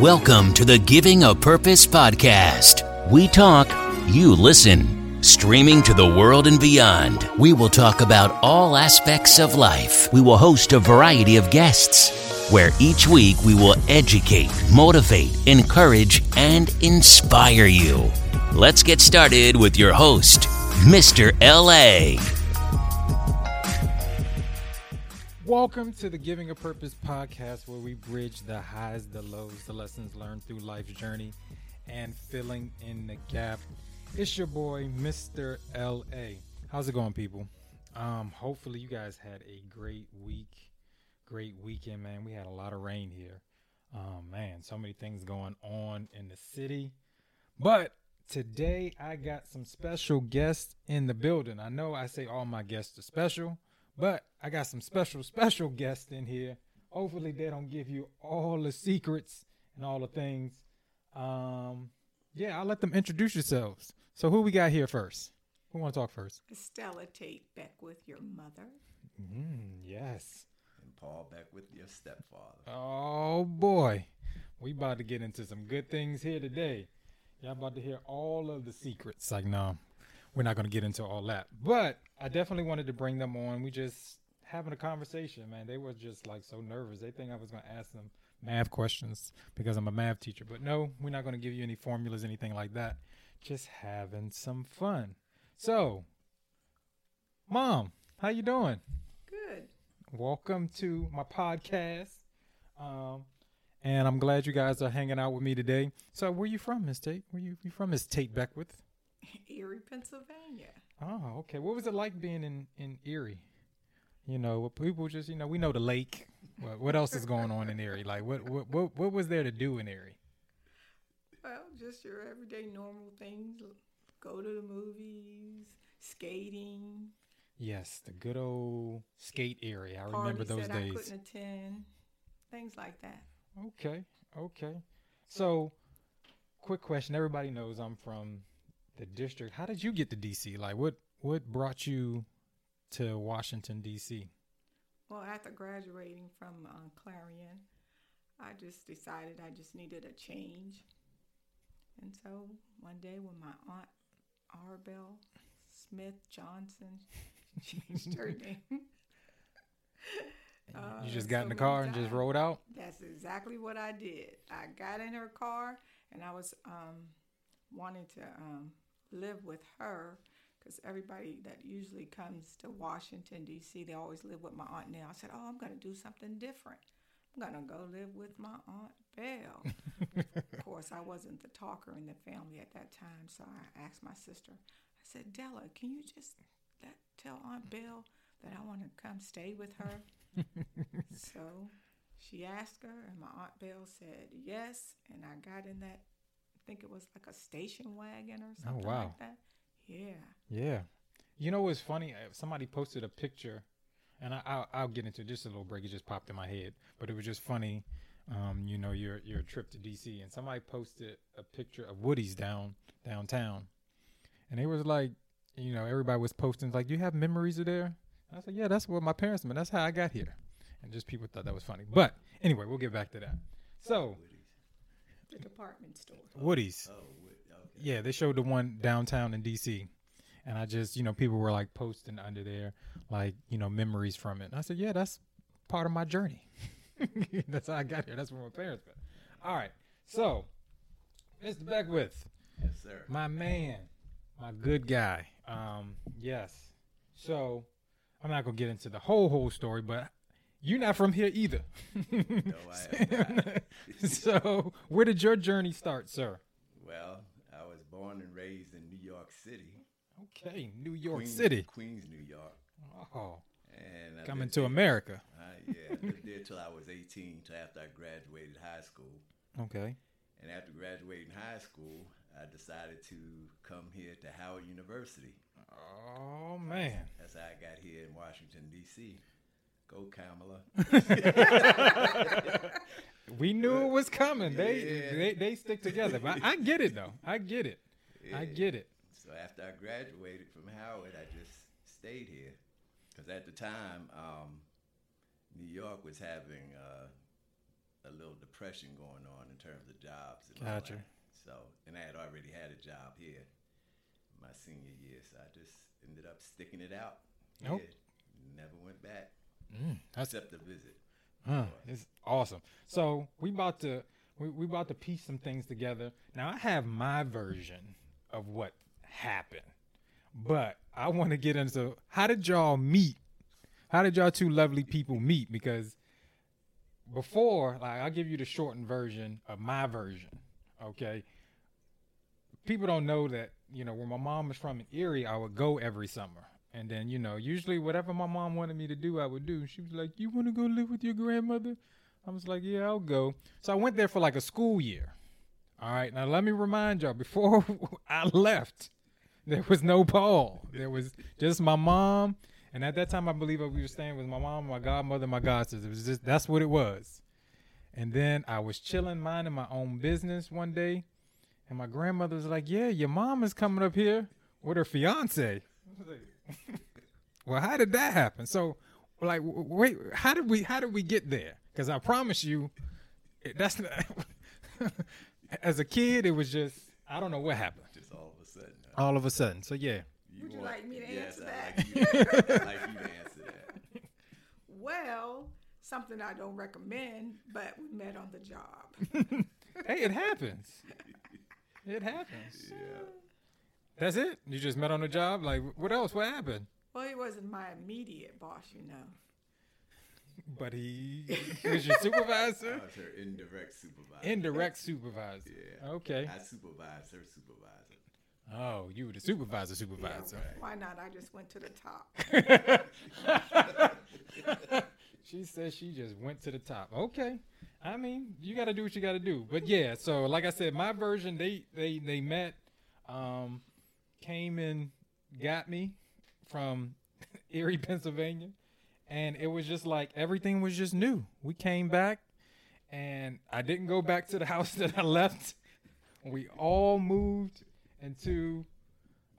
Welcome to the Giving a Purpose podcast. We talk, you listen. Streaming to the world and beyond, we will talk about all aspects of life. We will host a variety of guests, where each week we will educate, motivate, encourage, and inspire you. Let's get started with your host, Mr. LA. Welcome to the Giving a Purpose podcast, where we bridge the highs, the lows, the lessons learned through life's journey, and filling in the gap. It's your boy, Mr. LA. How's it going, people? Um, hopefully, you guys had a great week, great weekend, man. We had a lot of rain here. Oh, man, so many things going on in the city. But today, I got some special guests in the building. I know I say all my guests are special but I got some special, special guests in here. Hopefully, they don't give you all the secrets and all the things. Um, yeah, I'll let them introduce yourselves. So, who we got here first? Who want to talk first? Stella Tate Beckwith, your mother. Mm, yes. And Paul Beckwith, your stepfather. Oh boy, we about to get into some good things here today. Y'all about to hear all of the secrets. Like, no, we're not going to get into all that. But I definitely wanted to bring them on. We just having a conversation, man. They were just like so nervous. They think I was going to ask them math questions because I'm a math teacher. But no, we're not going to give you any formulas, anything like that. Just having some fun. So, mom, how you doing? Good. Welcome to my podcast. Um, and I'm glad you guys are hanging out with me today. So, where you from, Miss Tate? Where you, you from, Miss Tate Beckwith? Erie, Pennsylvania. Oh, okay. What was it like being in in Erie? You know, what people just you know we know the lake. What, what else is going on in Erie? Like what what what what was there to do in Erie? Well, just your everyday normal things. Go to the movies, skating. Yes, the good old skate area. I remember those days. I couldn't attend. Things like that. Okay, okay. So, quick question. Everybody knows I'm from the district. How did you get to DC? Like, what what brought you to Washington D.C.? Well, after graduating from uh, Clarion, I just decided I just needed a change. And so one day when my aunt Arbel Smith Johnson changed her name. you just Uh, got so in the car and just rode out. That's exactly what I did. I got in her car and I was um, wanting to um, live with her because everybody that usually comes to Washington, D.C., they always live with my aunt now. I said, Oh, I'm going to do something different. I'm going to go live with my Aunt Belle. of course, I wasn't the talker in the family at that time, so I asked my sister, I said, Della, can you just let, tell Aunt Belle that I want to come stay with her? so she asked her, and my Aunt Belle said yes, and I got in that, think it was like a station wagon or something wow. like that. Yeah. Yeah. You know what's funny? Uh, Somebody posted a picture, and I, I'll, I'll get into just a little break. It just popped in my head, but it was just funny. Um, you know, your your trip to DC, and somebody posted a picture of Woodies down downtown, and they was like, you know, everybody was posting like, "Do you have memories of there?" I said, "Yeah, that's what my parents meant. That's how I got here," and just people thought that was funny. But anyway, we'll get back to that. So The department store. Woodies. Oh, okay. Yeah, they showed the one downtown in DC. And I just, you know, people were like posting under there, like, you know, memories from it. And I said, yeah, that's part of my journey. that's how I got here. That's where my parents met. All right. So, Mr. Beckwith, Yes, sir. my man, my good guy. Um, yes. So, I'm not going to get into the whole, whole story, but you're not from here either. No, I am not. so, where did your journey start, sir? Well, I was born and raised in New York City. Okay, New York Queens, City. Queens, New York. Oh, And I coming to there- America. I, yeah, I lived there till I was 18, till after I graduated high school. Okay. And after graduating high school, I decided to come here to Howard University. Oh man. That's how I got here in Washington, D.C. Go Kamala. We knew it was coming. They Yeah. they, they stick together. But I get it though. I get it. I get it. So after I graduated from Howard, I just stayed here because at the time, um, New York was having uh, a little depression going on in terms of jobs. And Gotcha. All that. So, and I had already had a job here my senior year, so I just ended up sticking it out. Nope. Here. Never went back Mm, that's except to visit. Huh, it's awesome. So we about to we, we about to piece some things together. Now I have my version of what happened, but I want to get into how did y'all meet? How did y'all two lovely people meet? Because before, like I'll give you the shortened version of my version. Okay. People don't know that, you know, where my mom was from in Erie, I would go every summer. And then, you know, usually whatever my mom wanted me to do, I would do. She was like, You want to go live with your grandmother? I was like, Yeah, I'll go. So I went there for like a school year. All right. Now, let me remind y'all before I left, there was no Paul. There was just my mom. And at that time, I believe we were staying with my mom, my godmother, my godsister. It was just, that's what it was. And then I was chilling, minding my own business one day. And my grandmother was like, Yeah, your mom is coming up here with her fiance. Well, how did that happen? So, like, wait, how did we how did we get there? Because I promise you, that's not, as a kid, it was just I don't know what happened. Just all of a sudden. huh? All of a sudden, so yeah. Would you like me to yes, answer I'd that? Like you, I'd like you to answer that. Well, something I don't recommend, but we met on the job. Hey, it happens. It happens. Yeah. That's it. You just met on the job. Like, what else? What happened? Well, he wasn't my immediate boss, you know. But he was your I supervisor, was her indirect supervisor. indirect supervisor. Yeah. Okay. I supervised her supervisor. Oh, you were the supervisor, supervisor. Why not? I just went to the top. She said she just went to the top. Okay. I mean, you got to do what you got to do. But yeah, so like I said, my version they they they met um came and got me from Erie, Pennsylvania, and it was just like everything was just new. We came back and I didn't go back to the house that I left. We all moved into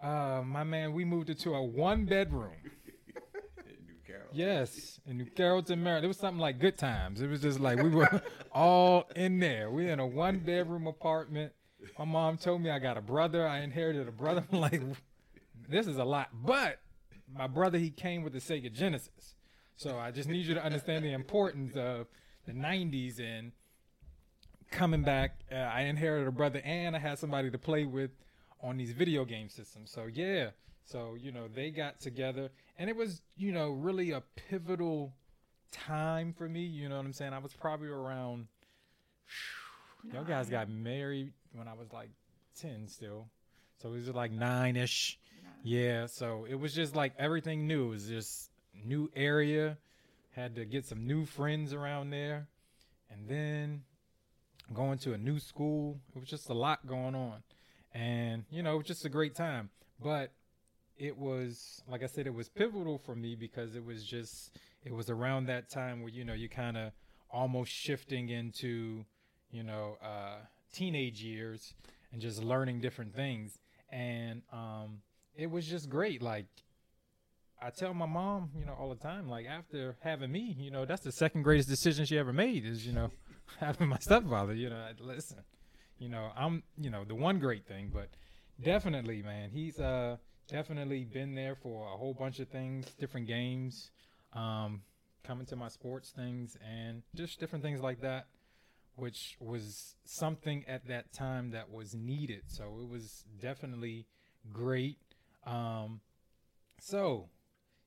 uh my man, we moved into a one bedroom. In New Carroll. Yes, in New Carrollton, Maryland. It was something like good times. It was just like we were all in there. We in a one bedroom apartment. My mom told me I got a brother. I inherited a brother. I'm like, this is a lot. But my brother, he came with the Sega Genesis. So I just need you to understand the importance of the 90s and coming back. Uh, I inherited a brother and I had somebody to play with on these video game systems. So yeah, so you know they got together and it was you know really a pivotal time for me. You know what I'm saying? I was probably around. Y'all guys got married when I was like ten still, so it was like nine ish. Yeah, so it was just like everything new. It was just new area. Had to get some new friends around there, and then going to a new school. It was just a lot going on, and you know, it was just a great time. But it was, like I said, it was pivotal for me because it was just, it was around that time where you know you kind of almost shifting into, you know, uh, teenage years and just learning different things, and um, it was just great. Like I tell my mom, you know, all the time, like after having me, you know, that's the second greatest decision she ever made is, you know, having my stepfather, you know, listen, you know, I'm, you know, the one great thing, but definitely, man, he's, uh, definitely been there for a whole bunch of things, different games, um, coming to my sports things and just different things like that, which was something at that time that was needed. So it was definitely great. Um, so,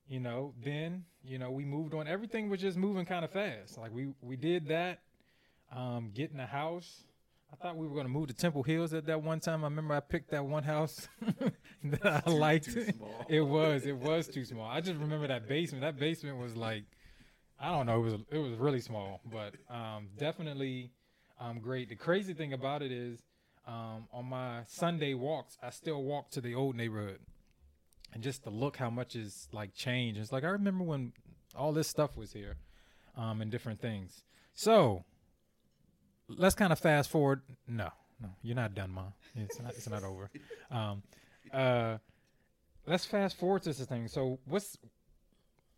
you know, then, you know, we moved on. Everything was just moving kind of fast. Like we, we did that, um, getting a house. I thought we were going to move to Temple Hills at that one time. I remember I picked that one house that I liked. too small. It was, it was too small. I just remember that basement. That basement was like, I don't know, it was, it was really small, but, um, definitely, um, great. The crazy thing about it is, um, on my Sunday walks, I still walk to the old neighborhood and just to look how much is like changed. It's like I remember when all this stuff was here, um, and different things. So let's kind of fast forward. No, no, you're not done, mom. It's not. It's not over. Um, uh, let's fast forward to this thing. So what's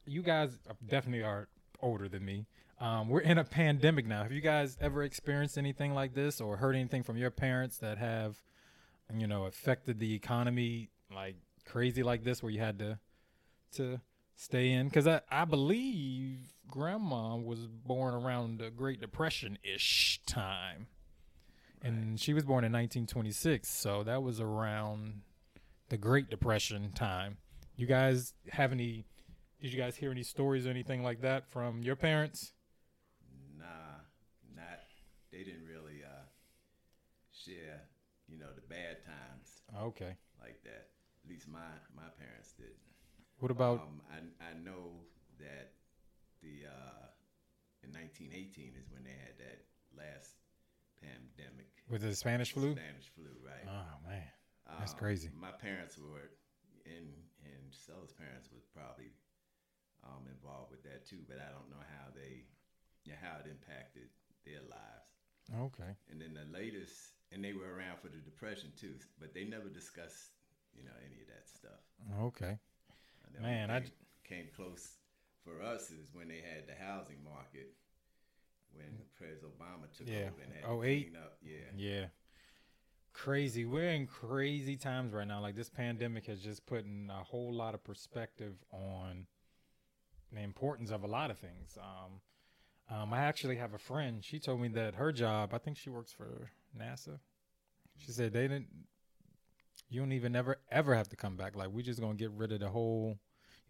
you guys definitely are older than me. Um, we're in a pandemic now. Have you guys ever experienced anything like this or heard anything from your parents that have, you know, affected the economy like crazy like this where you had to to stay in? Because I, I believe grandma was born around the Great Depression ish time. And she was born in 1926. So that was around the Great Depression time. You guys have any, did you guys hear any stories or anything like that from your parents? They didn't really uh, share, you know, the bad times Okay. like that. At least my my parents did. What about, Um, I I know that the uh, in 1918 is when they had that last pandemic. with the Spanish flu? Spanish flu, right? Oh, man. That's Um, crazy. My parents were, and and Stella's parents was probably um, involved with that too, but I don't know how they, yeah, how it impacted their lives. Okay. And then the latest, and they were around for the depression too, but they never discussed, you know, any of that stuff. Okay. Man, what I came, came close for us is when they had the housing market, when President Obama took Yeah. over and had Oh, eight? clean up. Yeah. Yeah. Crazy. We're in crazy times right now. Like this pandemic has just put in a whole lot of perspective on the importance of a lot of things. Um, um, I actually have a friend. She told me that her job, I think she works for NASA. She said they didn't, you don't even ever, ever have to come back. Like, we just going to get rid of the whole,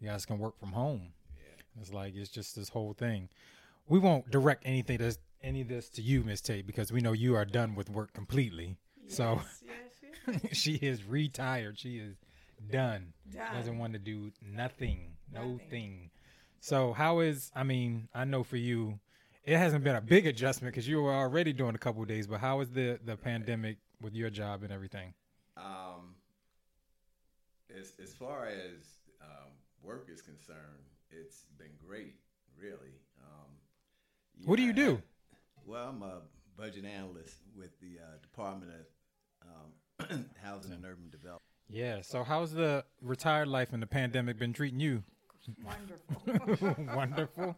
you guys can work from home. Yeah. It's like, it's just this whole thing. We won't direct anything to any of this to you, Miss Tate, because we know you are done with work completely. So yes, yes, yes. she is retired. She is done. Done. Doesn't want to do nothing. No Nothing. thing. So how is? I mean, I know for you, it hasn't been a big adjustment because you were already doing a couple of days. But how is the the pandemic with your job and everything? Um, as as far as um, work is concerned, it's been great, really. Um, What do you do? I- well, I'm a budget analyst with the uh, Department of um, Housing and Urban Development. Yeah. So how's the retired life and the pandemic been treating you? Wonderful. Wonderful.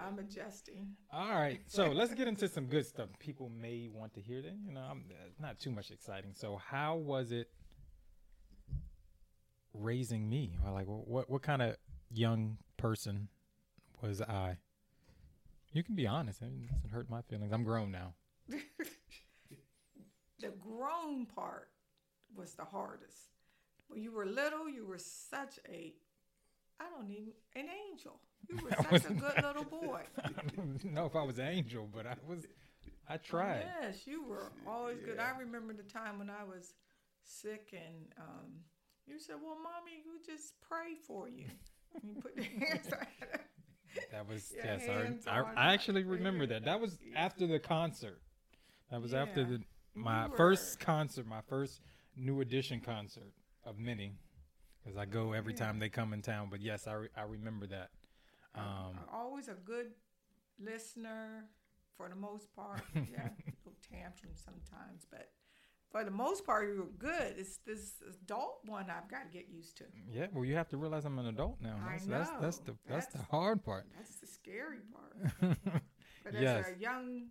I'm adjusting. All right, so let's get into some good stuff. People may want to hear that. You know, I'm, uh, not too much exciting. So, how was it raising me? Or like, what what kind of young person was I? You can be honest. It doesn't hurt my feelings. I'm grown now. The grown part was the hardest. When you were little, you were such a, I don't even, an angel. You were such a good little boy. I don't know if I was an angel, but I was. I tried. Yes, you were always good. I remember the time when I was sick and um, you said, well, mommy, you just pray for you. You put your hands That was yes. I, I, I actually remember that. That was after the concert. That was after the my You first concert, my first New Edition concert of many, because I go every Yeah. time they come in town. But yes, I re- I remember that. Um, always a good listener for the most part. Yeah, little tantrum sometimes, but for the most part, you were good. It's this adult one I've got to get used to. yeah, well, you have to realize I'm an adult now. I That's that's, that's the know. that's, the hard part. That's the scary part. But Yes. as a young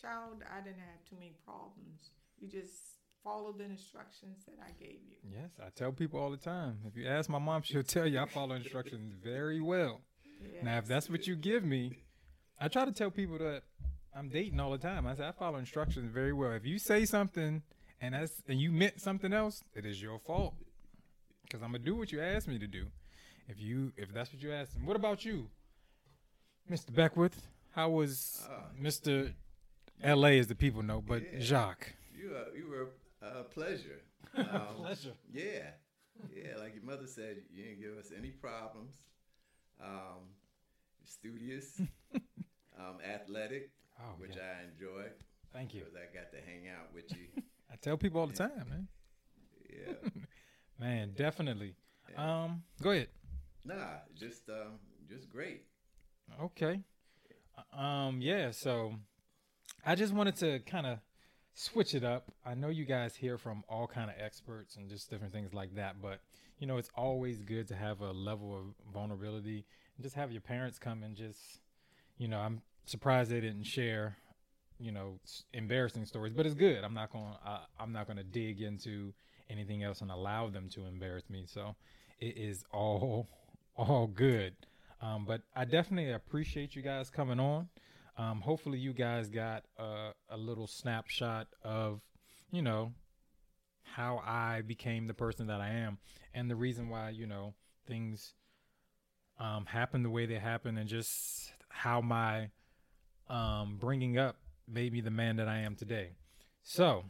child, I didn't have too many problems. You just followed the instructions that I gave you. Yes, I tell people all the time. If you ask my mom, she'll tell you I follow instructions very well. Now, if that's what you give me, I try to tell people that I'm dating all the time. I say I follow instructions very well. If you say something and that's and you meant something else, it is your fault. Because I'm gonna do what you asked me to do. If you if that's what you asked. And what about you, Mr. Beckwith? How was Mr. L.A. as the people know, but Yeah. Jacques? You uh, you were a pleasure. Um, Pleasure. Yeah, yeah. Like your mother said, you didn't give us any problems. Um, studious, um, athletic, Oh, which yeah. I enjoy Thank you. because I got to hang out with you. I tell people all the time, man. Yeah. Man, definitely. Um, go ahead. Nah, just um, just great. Okay. Um, yeah, so I just wanted to kind of switch it up. I know you guys hear from all kind of experts and just different things like that, but you know, it's always good to have a level of vulnerability and just have your parents come and just, you know, I'm surprised they didn't share, you know, embarrassing stories. But it's good. I'm not going. to I'm not going to dig into anything else and allow them to embarrass me. So it is all all good. Um, but I definitely appreciate you guys coming on. Um, hopefully, you guys got a, a little snapshot of, you know, how I became the person that I am and the reason why, you know, things um, happen the way they happen and just how my um, bringing up made me the man that I am today. So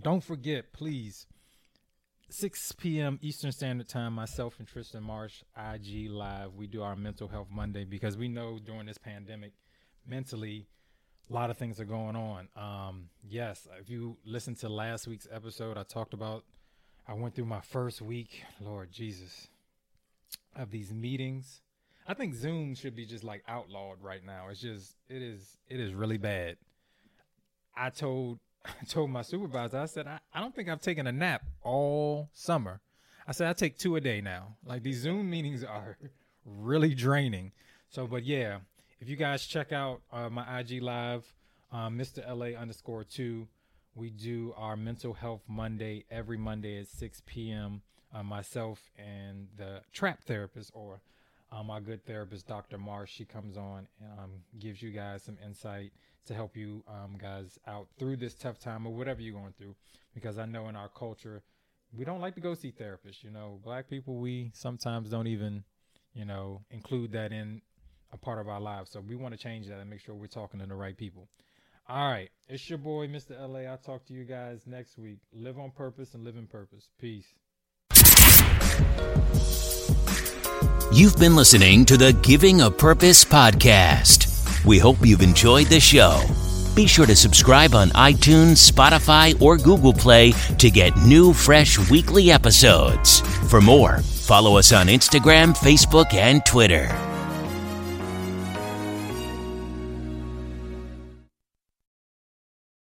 don't forget, please, 6 p.m. Eastern Standard Time, myself and Tristan Marsh, IG Live, we do our Mental Health Monday because we know during this pandemic, mentally, a lot of things are going on. Um, yes, if you listen to last week's episode, I talked about I went through my first week, Lord Jesus, of these meetings. I think Zoom should be just like outlawed right now. It's just it is it is really bad. I told I told my supervisor, I said, I, I don't think I've taken a nap all summer. I said I take two a day now. Like these Zoom meetings are really draining. So but yeah, if you guys check out uh, my IG live, um, Mr. LA underscore two, we do our mental health Monday every Monday at 6 p.m. Uh, myself and the trap therapist or um, good therapist, Dr. Marsh, she comes on and um, gives you guys some insight to help you um, guys out through this tough time or whatever you're going through. Because I know in our culture, we don't like to go see therapists. You know, black people, we sometimes don't even, you know, include that in a part of our lives. So we want to change that and make sure we're talking to the right people. All right. It's your boy, Mr. LA. I'll talk to you guys next week. Live on purpose and live in purpose. Peace. You've been listening to the Giving a Purpose podcast. We hope you've enjoyed the show. Be sure to subscribe on iTunes, Spotify, or Google Play to get new, fresh weekly episodes. For more, follow us on Instagram, Facebook, and Twitter.